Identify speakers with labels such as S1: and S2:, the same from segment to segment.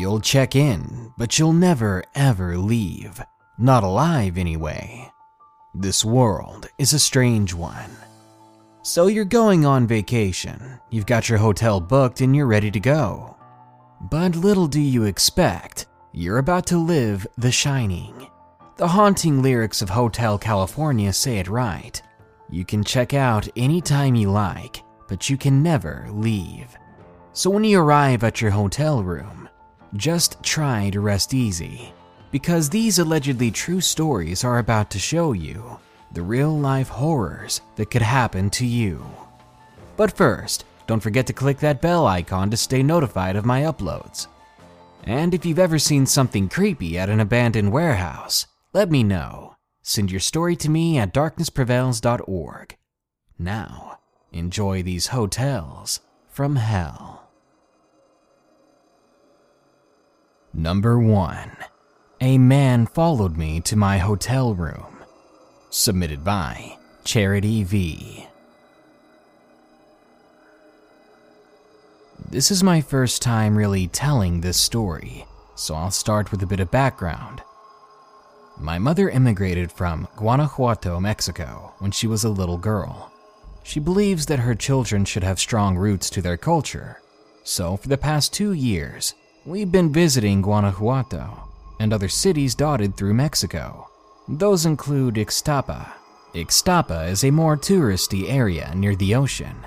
S1: You'll check in, but you'll never ever leave. Not alive, anyway. This world is a strange one. So you're going on vacation, you've got your hotel booked, and you're ready to go. But little do you expect, you're about to live The Shining. The haunting lyrics of Hotel California say it right. You can check out anytime you like, but you can never leave. So when you arrive at your hotel room, just try to rest easy, because these allegedly true stories are about to show you the real life horrors that could happen to you. But first, don't forget to click that bell icon to stay notified of my uploads. And if you've ever seen something creepy at an abandoned warehouse, let me know. Send your story to me at darknessprevails.org. Now, enjoy these hotels from hell. Number 1. A man followed me to my hotel room. Submitted by Charity V. This is my first time really telling this story, so I'll start with a bit of background. My mother immigrated from Guanajuato, Mexico, when she was a little girl. She believes that her children should have strong roots to their culture, so for the past two years, we've been visiting Guanajuato and other cities dotted through Mexico. Those include Ixtapa. Ixtapa is a more touristy area near the ocean.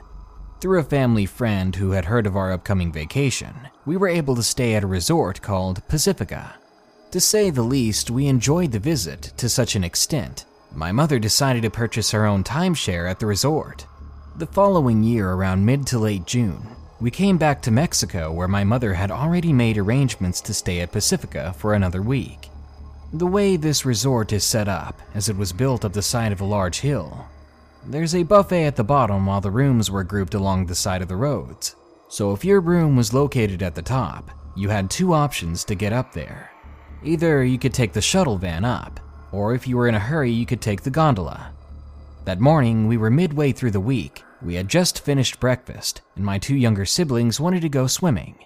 S1: Through a family friend who had heard of our upcoming vacation, we were able to stay at a resort called Pacifica. To say the least, we enjoyed the visit to such an extent, my mother decided to purchase her own timeshare at the resort. The following year, around mid to late June, we came back to Mexico where my mother had already made arrangements to stay at Pacifica for another week. The way this resort is set up, as it was built up the side of a large hill, there's a buffet at the bottom while the rooms were grouped along the side of the roads. So if your room was located at the top, you had two options to get up there. Either you could take the shuttle van up, or if you were in a hurry, you could take the gondola. That morning, we were midway through the week. We had just finished breakfast, and my two younger siblings wanted to go swimming.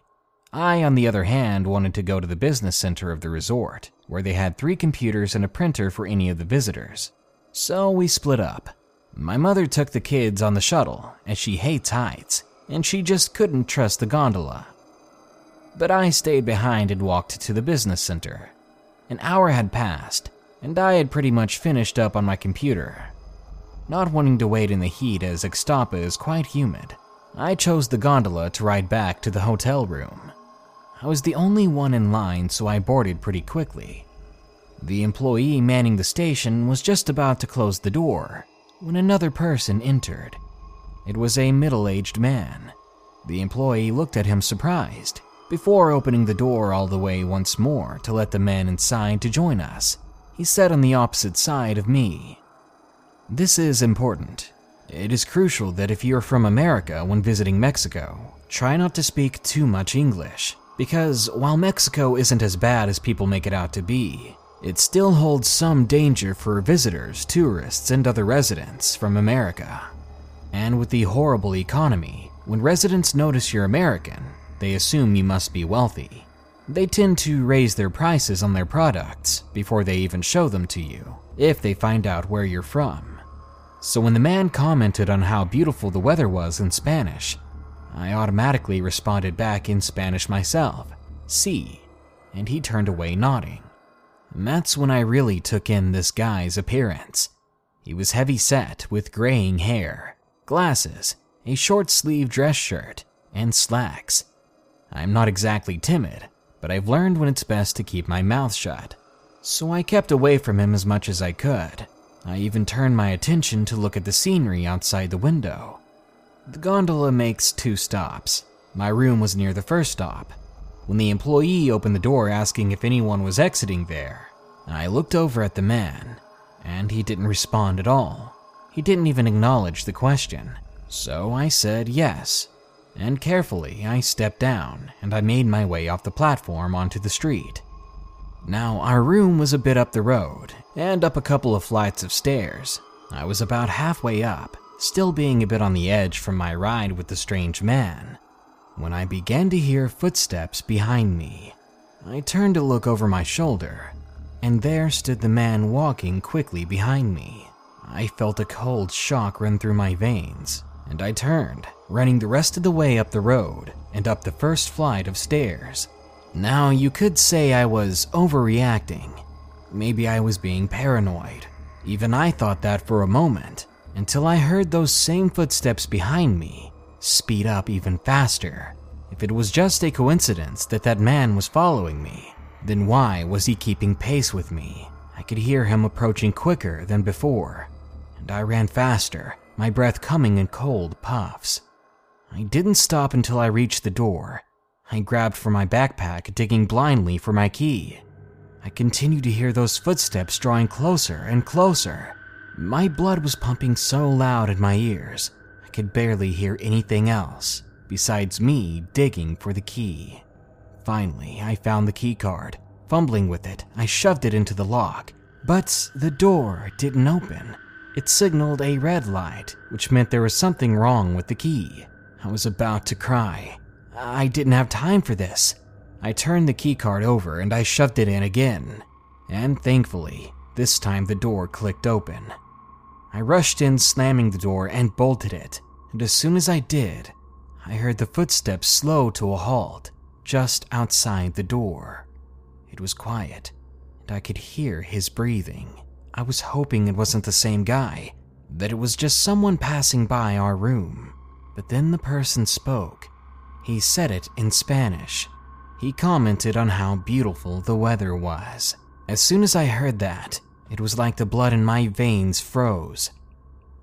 S1: I, on the other hand, wanted to go to the business center of the resort, where they had three computers and a printer for any of the visitors. So we split up. My mother took the kids on the shuttle, as she hates heights, and she just couldn't trust the gondola. But I stayed behind and walked to the business center. An hour had passed, and I had pretty much finished up on my computer. Not wanting to wait in the heat as Ixtapa is quite humid, I chose the gondola to ride back to the hotel room. I was the only one in line, so I boarded pretty quickly. The employee manning the station was just about to close the door when another person entered. It was a middle aged man. The employee looked at him surprised before opening the door all the way once more to let the man inside to join us. He sat on the opposite side of me. This is important. It is crucial that if you're from America when visiting Mexico, try not to speak too much English, because while Mexico isn't as bad as people make it out to be, it still holds some danger for visitors, tourists, and other residents from America. And with the horrible economy, when residents notice you're American, they assume you must be wealthy. They tend to raise their prices on their products before they even show them to you, if they find out where you're from. So when the man commented on how beautiful the weather was in Spanish, I automatically responded back in Spanish myself, see, and he turned away nodding. And that's when I really took in this guy's appearance. He was heavy set with graying hair, glasses, a short sleeved dress shirt, and slacks. I'm not exactly timid, but I've learned when it's best to keep my mouth shut. So I kept away from him as much as I could. I even turned my attention to look at the scenery outside the window. The gondola makes two stops. My room was near the first stop. When the employee opened the door asking if anyone was exiting there, I looked over at the man, and he didn't respond at all. He didn't even acknowledge the question. So I said yes, and carefully I stepped down and I made my way off the platform onto the street. Now, our room was a bit up the road and up a couple of flights of stairs. I was about halfway up, still being a bit on the edge from my ride with the strange man, when I began to hear footsteps behind me. I turned to look over my shoulder, and there stood the man walking quickly behind me. I felt a cold shock run through my veins, and I turned, running the rest of the way up the road and up the first flight of stairs. Now, you could say I was overreacting. Maybe I was being paranoid. Even I thought that for a moment, until I heard those same footsteps behind me speed up even faster. If it was just a coincidence that that man was following me, then why was he keeping pace with me? I could hear him approaching quicker than before, and I ran faster, my breath coming in cold puffs. I didn't stop until I reached the door. I grabbed for my backpack, digging blindly for my key. I continued to hear those footsteps drawing closer and closer. My blood was pumping so loud in my ears, I could barely hear anything else besides me digging for the key. Finally, I found the key card. Fumbling with it, I shoved it into the lock, but the door didn't open. It signaled a red light, which meant there was something wrong with the key. I was about to cry. I didn't have time for this. I turned the keycard over and I shoved it in again. And thankfully, this time the door clicked open. I rushed in, slamming the door, and bolted it. And as soon as I did, I heard the footsteps slow to a halt just outside the door. It was quiet, and I could hear his breathing. I was hoping it wasn't the same guy, that it was just someone passing by our room. But then the person spoke. He said it in Spanish. He commented on how beautiful the weather was. As soon as I heard that, it was like the blood in my veins froze.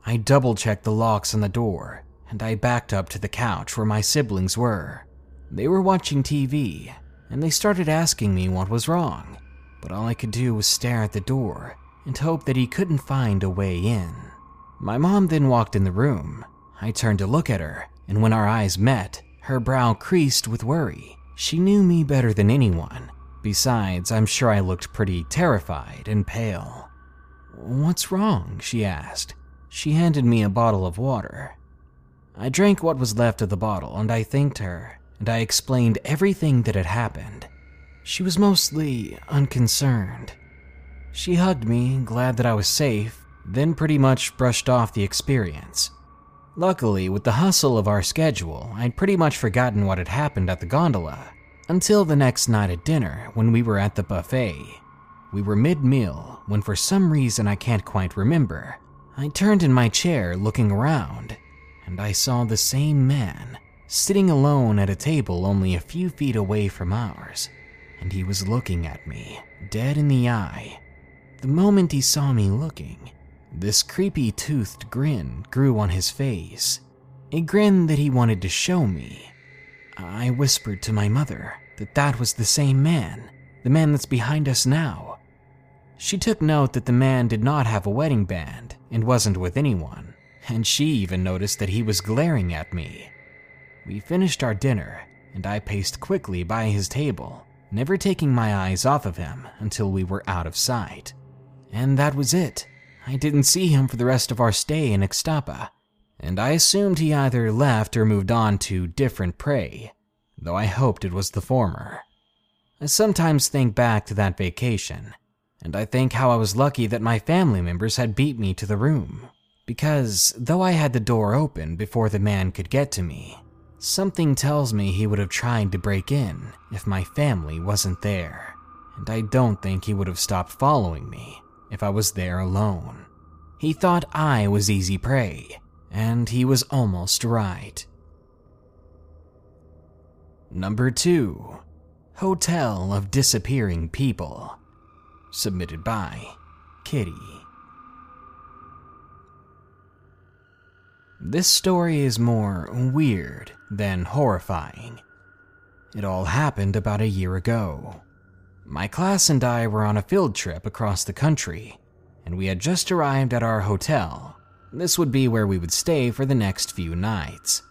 S1: I double checked the locks on the door, and I backed up to the couch where my siblings were. They were watching TV, and they started asking me what was wrong, but all I could do was stare at the door and hope that he couldn't find a way in. My mom then walked in the room. I turned to look at her, and when our eyes met, her brow creased with worry. She knew me better than anyone. Besides, I'm sure I looked pretty terrified and pale. What's wrong? she asked. She handed me a bottle of water. I drank what was left of the bottle and I thanked her, and I explained everything that had happened. She was mostly unconcerned. She hugged me, glad that I was safe, then pretty much brushed off the experience. Luckily, with the hustle of our schedule, I'd pretty much forgotten what had happened at the gondola until the next night at dinner when we were at the buffet. We were mid meal when, for some reason I can't quite remember, I turned in my chair looking around and I saw the same man sitting alone at a table only a few feet away from ours, and he was looking at me, dead in the eye. The moment he saw me looking, this creepy toothed grin grew on his face, a grin that he wanted to show me. I whispered to my mother that that was the same man, the man that's behind us now. She took note that the man did not have a wedding band and wasn't with anyone, and she even noticed that he was glaring at me. We finished our dinner, and I paced quickly by his table, never taking my eyes off of him until we were out of sight. And that was it. I didn't see him for the rest of our stay in Ixtapa, and I assumed he either left or moved on to different prey, though I hoped it was the former. I sometimes think back to that vacation, and I think how I was lucky that my family members had beat me to the room. Because though I had the door open before the man could get to me, something tells me he would have tried to break in if my family wasn't there. And I don't think he would have stopped following me if I was there alone. He thought I was easy prey, and he was almost right. Number 2 Hotel of Disappearing People. Submitted by Kitty. This story is more weird than horrifying. It all happened about a year ago. My class and I were on a field trip across the country, and we had just arrived at our hotel. This would be where we would stay for the next few nights.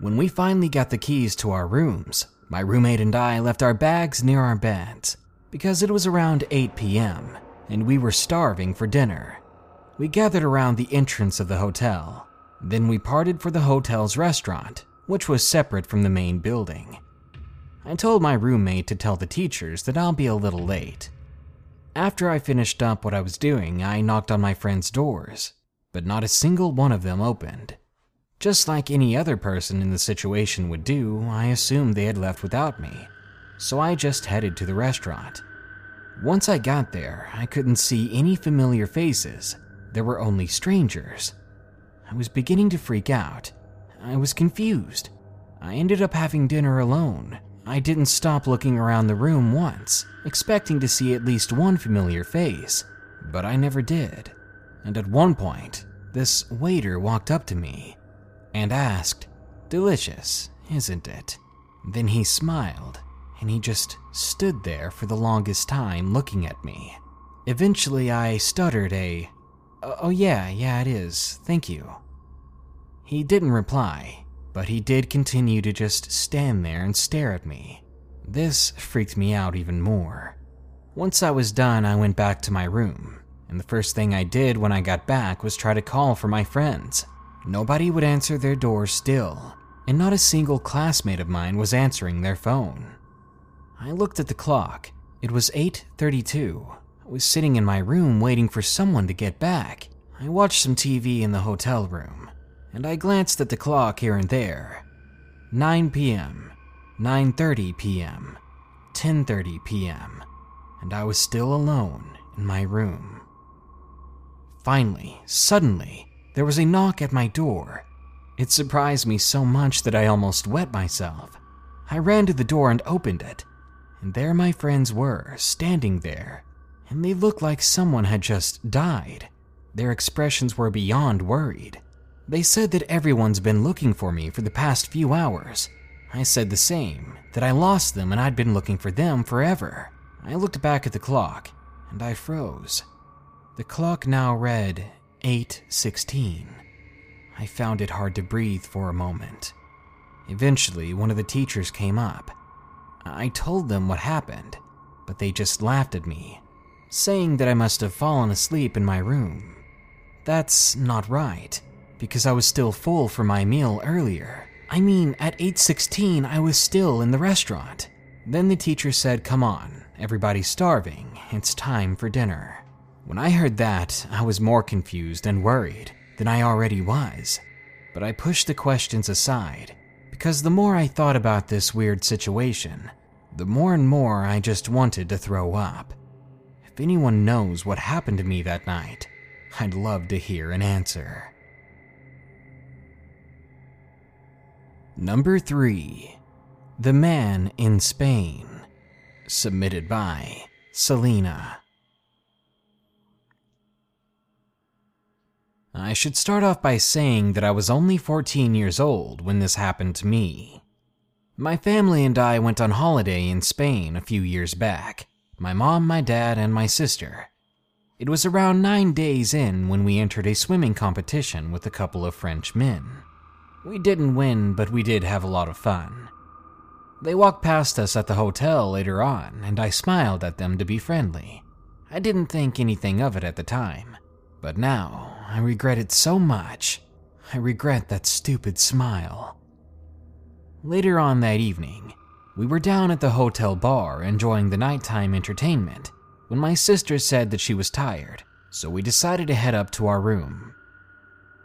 S1: When we finally got the keys to our rooms, my roommate and I left our bags near our beds because it was around 8 p.m. and we were starving for dinner. We gathered around the entrance of the hotel. Then we parted for the hotel's restaurant, which was separate from the main building. I told my roommate to tell the teachers that I'll be a little late. After I finished up what I was doing, I knocked on my friends' doors, but not a single one of them opened. Just like any other person in the situation would do, I assumed they had left without me, so I just headed to the restaurant. Once I got there, I couldn't see any familiar faces, there were only strangers. I was beginning to freak out. I was confused. I ended up having dinner alone. I didn't stop looking around the room once, expecting to see at least one familiar face, but I never did. And at one point, this waiter walked up to me and asked, Delicious, isn't it? Then he smiled, and he just stood there for the longest time looking at me. Eventually, I stuttered a, Oh, oh yeah, yeah, it is, thank you. He didn't reply, but he did continue to just stand there and stare at me. This freaked me out even more. Once I was done, I went back to my room, and the first thing I did when I got back was try to call for my friends. Nobody would answer their door still, and not a single classmate of mine was answering their phone. I looked at the clock. It was 8:32. I was sitting in my room waiting for someone to get back. I watched some TV in the hotel room, and I glanced at the clock here and there. 9 p.m., 9:30 p.m., 10:30 p.m., and I was still alone in my room. Finally, suddenly, there was a knock at my door. It surprised me so much that I almost wet myself. I ran to the door and opened it, and there my friends were, standing there, and they looked like someone had just died. Their expressions were beyond worried. They said that everyone's been looking for me for the past few hours. I said the same, that I lost them and I'd been looking for them forever. I looked back at the clock, and I froze. The clock now read 8:16. I found it hard to breathe for a moment. Eventually, one of the teachers came up. I told them what happened, but they just laughed at me, saying that I must have fallen asleep in my room. That's not right, because I was still full from my meal earlier. I mean, at 8:16 I was still in the restaurant. Then the teacher said, "Come on, everybody's starving. It's time for dinner." When I heard that, I was more confused and worried than I already was. But I pushed the questions aside because the more I thought about this weird situation, the more and more I just wanted to throw up. If anyone knows what happened to me that night, I'd love to hear an answer. Number 3 The Man in Spain. Submitted by Selena. I should start off by saying that I was only 14 years old when this happened to me. My family and I went on holiday in Spain a few years back my mom, my dad, and my sister. It was around nine days in when we entered a swimming competition with a couple of French men. We didn't win, but we did have a lot of fun. They walked past us at the hotel later on, and I smiled at them to be friendly. I didn't think anything of it at the time, but now I regret it so much. I regret that stupid smile. Later on that evening, we were down at the hotel bar enjoying the nighttime entertainment when my sister said that she was tired, so we decided to head up to our room.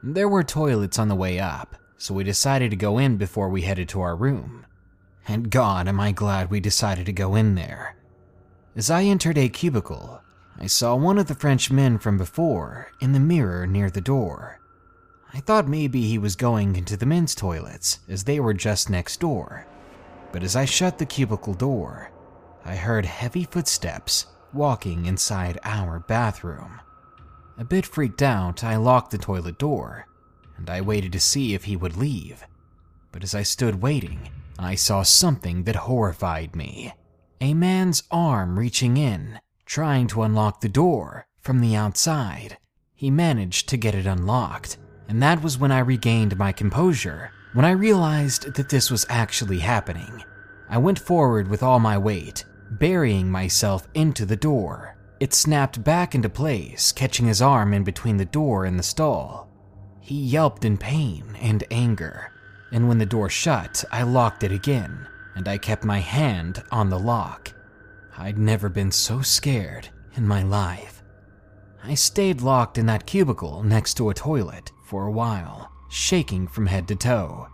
S1: There were toilets on the way up, so we decided to go in before we headed to our room. And God, am I glad we decided to go in there. As I entered a cubicle, I saw one of the French men from before in the mirror near the door. I thought maybe he was going into the men's toilets, as they were just next door, but as I shut the cubicle door, I heard heavy footsteps walking inside our bathroom. A bit freaked out, I locked the toilet door, and I waited to see if he would leave. But as I stood waiting, I saw something that horrified me a man's arm reaching in, trying to unlock the door from the outside. He managed to get it unlocked, and that was when I regained my composure, when I realized that this was actually happening. I went forward with all my weight, burying myself into the door. It snapped back into place, catching his arm in between the door and the stall. He yelped in pain and anger, and when the door shut, I locked it again, and I kept my hand on the lock. I'd never been so scared in my life. I stayed locked in that cubicle next to a toilet for a while, shaking from head to toe.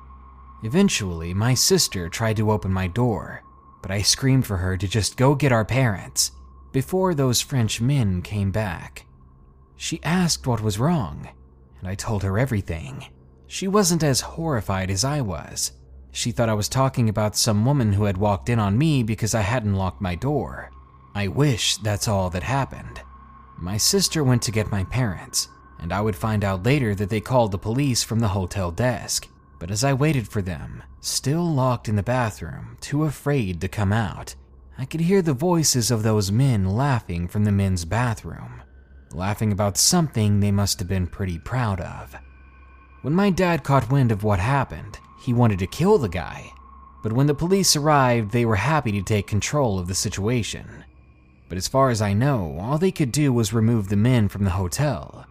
S1: Eventually, my sister tried to open my door, but I screamed for her to just go get our parents before those French men came back. She asked what was wrong, and I told her everything. She wasn't as horrified as I was. She thought I was talking about some woman who had walked in on me because I hadn't locked my door. I wish that's all that happened. My sister went to get my parents, and I would find out later that they called the police from the hotel desk. But as I waited for them, still locked in the bathroom, too afraid to come out, I could hear the voices of those men laughing from the men's bathroom, laughing about something they must have been pretty proud of. When my dad caught wind of what happened, he wanted to kill the guy, but when the police arrived, they were happy to take control of the situation. But as far as I know, all they could do was remove the men from the hotel,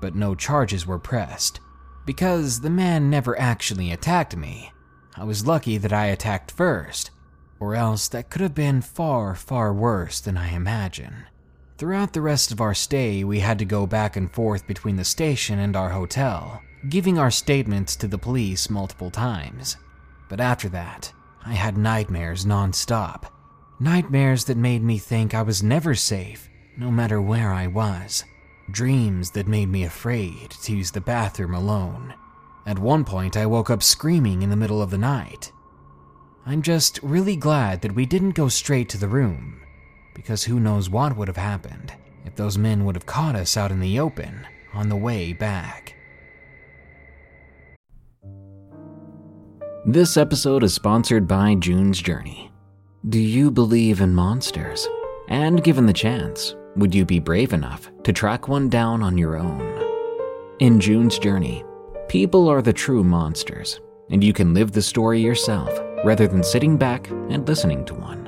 S1: but no charges were pressed. Because the man never actually attacked me, I was lucky that I attacked first, or else that could have been far, far worse than I imagine. Throughout the rest of our stay, we had to go back and forth between the station and our hotel, giving our statements to the police multiple times. But after that, I had nightmares nonstop. Nightmares that made me think I was never safe, no matter where I was. Dreams that made me afraid to use the bathroom alone. At one point, I woke up screaming in the middle of the night. I'm just really glad that we didn't go straight to the room, because who knows what would have happened if those men would have caught us out in the open on the way back.
S2: This episode is sponsored by June's Journey. Do you believe in monsters? And given the chance, would you be brave enough to track one down on your own? In June's Journey, people are the true monsters, and you can live the story yourself rather than sitting back and listening to one.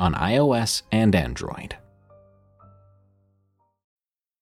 S2: on iOS and Android.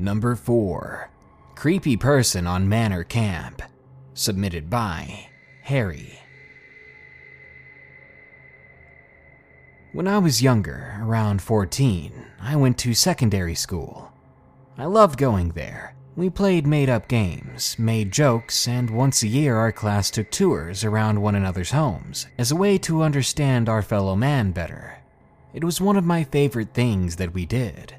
S1: Number 4 Creepy Person on Manor Camp. Submitted by Harry. When I was younger, around 14, I went to secondary school. I loved going there. We played made up games, made jokes, and once a year our class took tours around one another's homes as a way to understand our fellow man better. It was one of my favorite things that we did.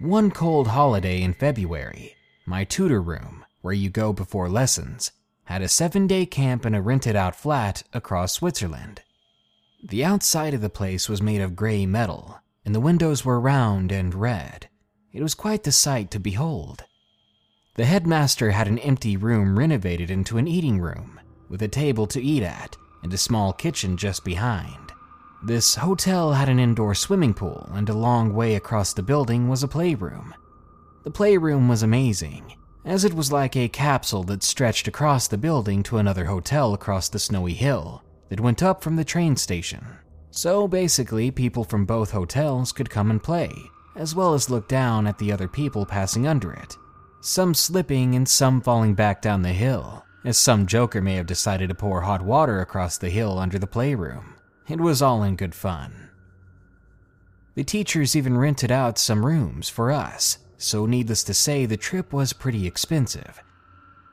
S1: One cold holiday in February, my tutor room, where you go before lessons, had a seven day camp in a rented out flat across Switzerland. The outside of the place was made of gray metal, and the windows were round and red. It was quite the sight to behold. The headmaster had an empty room renovated into an eating room, with a table to eat at and a small kitchen just behind. This hotel had an indoor swimming pool, and a long way across the building was a playroom. The playroom was amazing, as it was like a capsule that stretched across the building to another hotel across the snowy hill that went up from the train station. So basically, people from both hotels could come and play, as well as look down at the other people passing under it, some slipping and some falling back down the hill, as some joker may have decided to pour hot water across the hill under the playroom. It was all in good fun. The teachers even rented out some rooms for us, so needless to say, the trip was pretty expensive.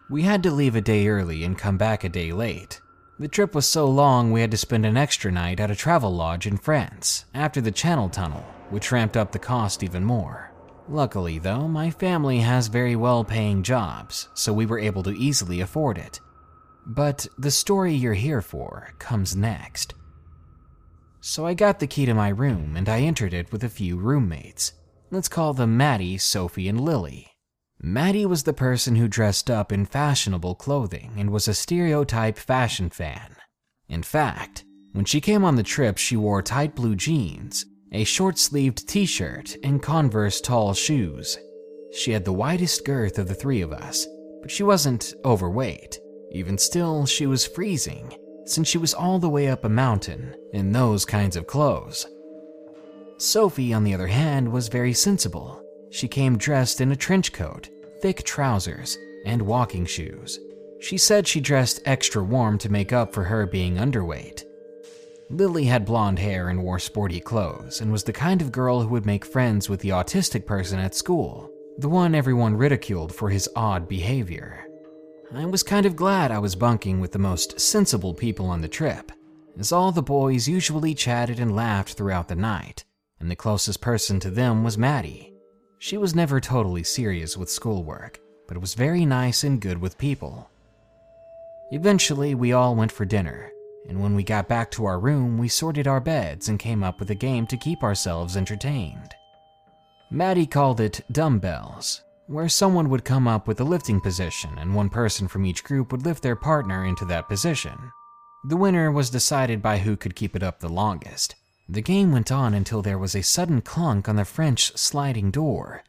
S1: We had to leave a day early and come back a day late. The trip was so long we had to spend an extra night at a travel lodge in France after the Channel Tunnel, which ramped up the cost even more. Luckily, though, my family has very well paying jobs, so we were able to easily afford it. But the story you're here for comes next. So I got the key to my room and I entered it with a few roommates. Let's call them Maddie, Sophie, and Lily. Maddie was the person who dressed up in fashionable clothing and was a stereotype fashion fan. In fact, when she came on the trip, she wore tight blue jeans, a short sleeved t shirt, and Converse tall shoes. She had the widest girth of the three of us, but she wasn't overweight. Even still, she was freezing, since she was all the way up a mountain in those kinds of clothes. Sophie, on the other hand, was very sensible. She came dressed in a trench coat, thick trousers, and walking shoes. She said she dressed extra warm to make up for her being underweight. Lily had blonde hair and wore sporty clothes, and was the kind of girl who would make friends with the autistic person at school, the one everyone ridiculed for his odd behavior. I was kind of glad I was bunking with the most sensible people on the trip, as all the boys usually chatted and laughed throughout the night, and the closest person to them was Maddie. She was never totally serious with schoolwork, but was very nice and good with people. Eventually, we all went for dinner, and when we got back to our room, we sorted our beds and came up with a game to keep ourselves entertained. Maddie called it dumbbells, where someone would come up with a lifting position and one person from each group would lift their partner into that position. The winner was decided by who could keep it up the longest, the game went on until there was a sudden clunk on the French sliding door.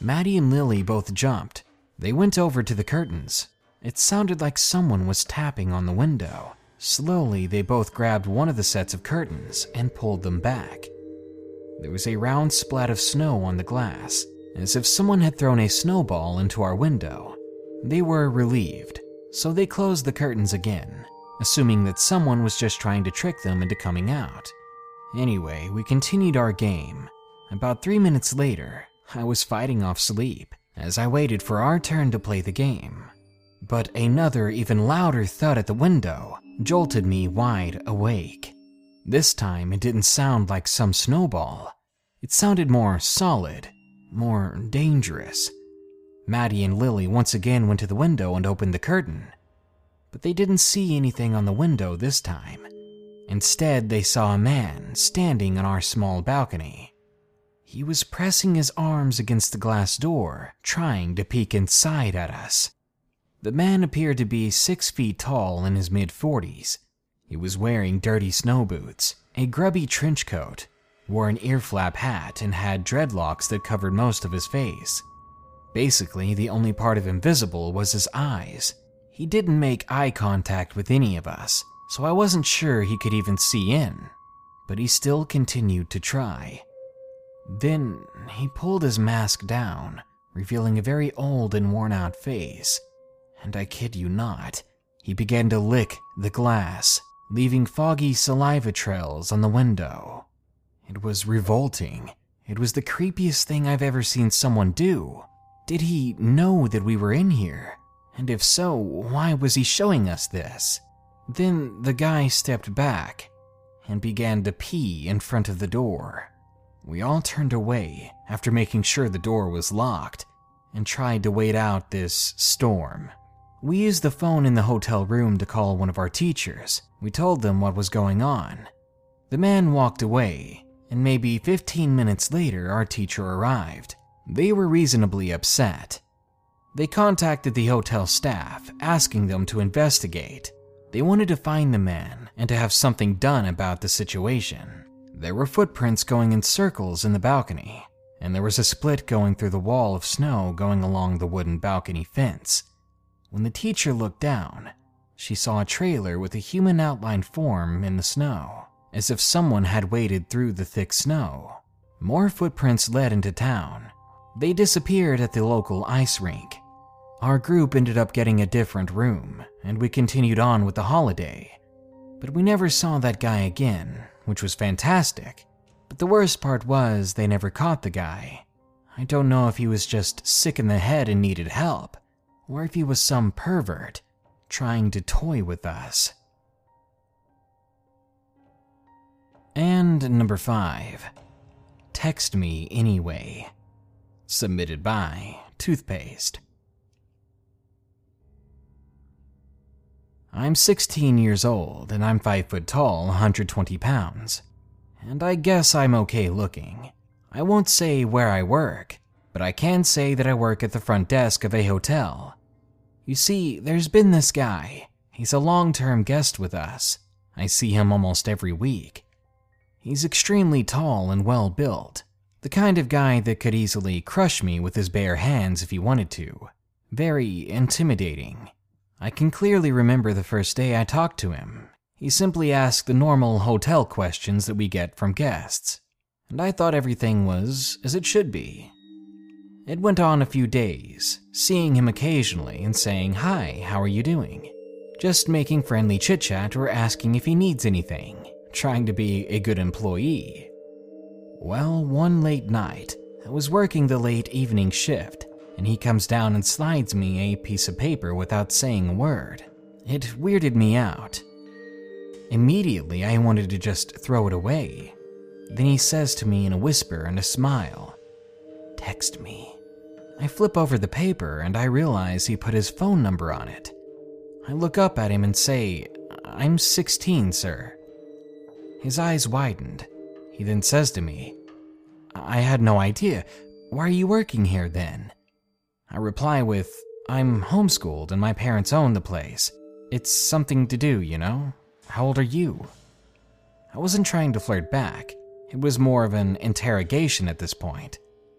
S1: Maddie and Lily both jumped. They went over to the curtains. It sounded like someone was tapping on the window. Slowly, they both grabbed one of the sets of curtains and pulled them back. There was a round splat of snow on the glass, as if someone had thrown a snowball into our window. They were relieved, so they closed the curtains again, assuming that someone was just trying to trick them into coming out. Anyway, we continued our game. About three minutes later, I was fighting off sleep as I waited for our turn to play the game. But another, even louder thud at the window jolted me wide awake. This time, it didn't sound like some snowball. It sounded more solid, more dangerous. Maddie and Lily once again went to the window and opened the curtain. But they didn't see anything on the window this time. Instead, they saw a man standing on our small balcony. He was pressing his arms against the glass door, trying to peek inside at us. The man appeared to be six feet tall in his mid 40s. He was wearing dirty snow boots, a grubby trench coat, wore an ear flap hat, and had dreadlocks that covered most of his face. Basically, the only part of him visible was his eyes. He didn't make eye contact with any of us, so I wasn't sure he could even see in, but he still continued to try. Then he pulled his mask down, revealing a very old and worn out face. And I kid you not, he began to lick the glass, leaving foggy saliva trails on the window. It was revolting. It was the creepiest thing I've ever seen someone do. Did he know that we were in here? And if so, why was he showing us this? Then the guy stepped back and began to pee in front of the door. We all turned away after making sure the door was locked and tried to wait out this storm. We used the phone in the hotel room to call one of our teachers. We told them what was going on. The man walked away, and maybe 15 minutes later, our teacher arrived. They were reasonably upset. They contacted the hotel staff, asking them to investigate. They wanted to find the man and to have something done about the situation. There were footprints going in circles in the balcony, and there was a split going through the wall of snow going along the wooden balcony fence. When the teacher looked down, she saw a trailer with a human outline form in the snow, as if someone had waded through the thick snow. More footprints led into town. They disappeared at the local ice rink. Our group ended up getting a different room, and we continued on with the holiday. But we never saw that guy again, which was fantastic. But the worst part was they never caught the guy. I don't know if he was just sick in the head and needed help, or if he was some pervert trying to toy with us. And number five, text me anyway. Submitted by Toothpaste. I'm 16 years old and I'm 5 foot tall, 120 pounds. And I guess I'm okay looking. I won't say where I work, but I can say that I work at the front desk of a hotel. You see, there's been this guy. He's a long term guest with us. I see him almost every week. He's extremely tall and well built, the kind of guy that could easily crush me with his bare hands if he wanted to. Very intimidating. I can clearly remember the first day I talked to him. He simply asked the normal hotel questions that we get from guests, and I thought everything was as it should be. It went on a few days, seeing him occasionally and saying, Hi, how are you doing? Just making friendly chit chat or asking if he needs anything, trying to be a good employee. Well, one late night, I was working the late evening shift, and he comes down and slides me a piece of paper without saying a word. It weirded me out. Immediately, I wanted to just throw it away. Then he says to me in a whisper and a smile, Text me. I flip over the paper and I realize he put his phone number on it. I look up at him and say, I'm 16, sir. His eyes widened. He then says to me, I had no idea. Why are you working here then? I reply with, I'm homeschooled and my parents own the place. It's something to do, you know? How old are you? I wasn't trying to flirt back. It was more of an interrogation at this point.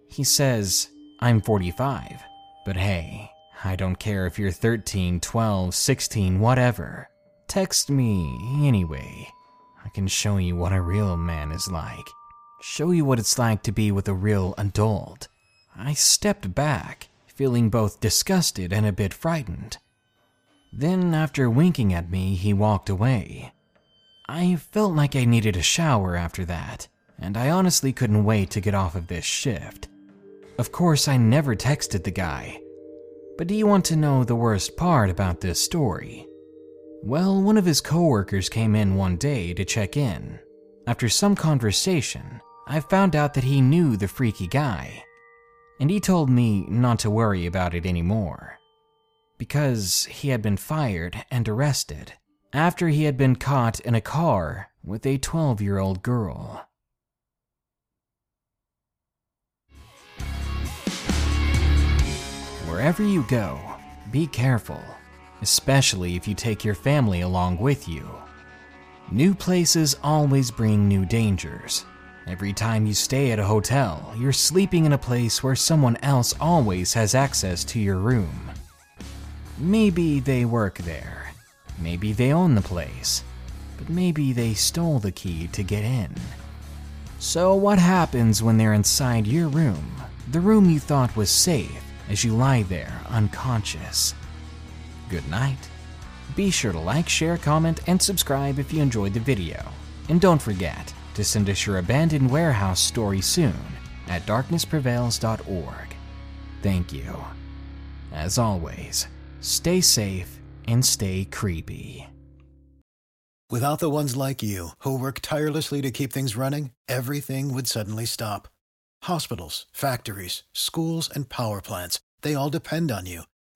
S1: He says, I'm 45. But hey, I don't care if you're 13, 12, 16, whatever. Text me anyway. I can show you what a real man is like. Show you what it's like to be with a real adult. I stepped back, feeling both disgusted and a bit frightened. Then, after winking at me, he walked away. I felt like I needed a shower after that, and I honestly couldn't wait to get off of this shift. Of course, I never texted the guy. But do you want to know the worst part about this story? Well, one of his coworkers came in one day to check in. After some conversation, I found out that he knew the freaky guy. And he told me not to worry about it anymore. Because he had been fired and arrested after he had been caught in a car with a 12 year old girl. Wherever you go, be careful, especially if you take your family along with you. New places always bring new dangers. Every time you stay at a hotel, you're sleeping in a place where someone else always has access to your room. Maybe they work there. Maybe they own the place. But maybe they stole the key to get in. So, what happens when they're inside your room, the room you thought was safe, as you lie there unconscious? Good night. Be sure to like, share, comment, and subscribe if you enjoyed the video. And don't forget to send us your abandoned warehouse story soon at darknessprevails.org. Thank you. As always, stay safe and stay creepy.
S3: Without the ones like you, who work tirelessly to keep things running, everything would suddenly stop. Hospitals, factories, schools, and power plants, they all depend on you.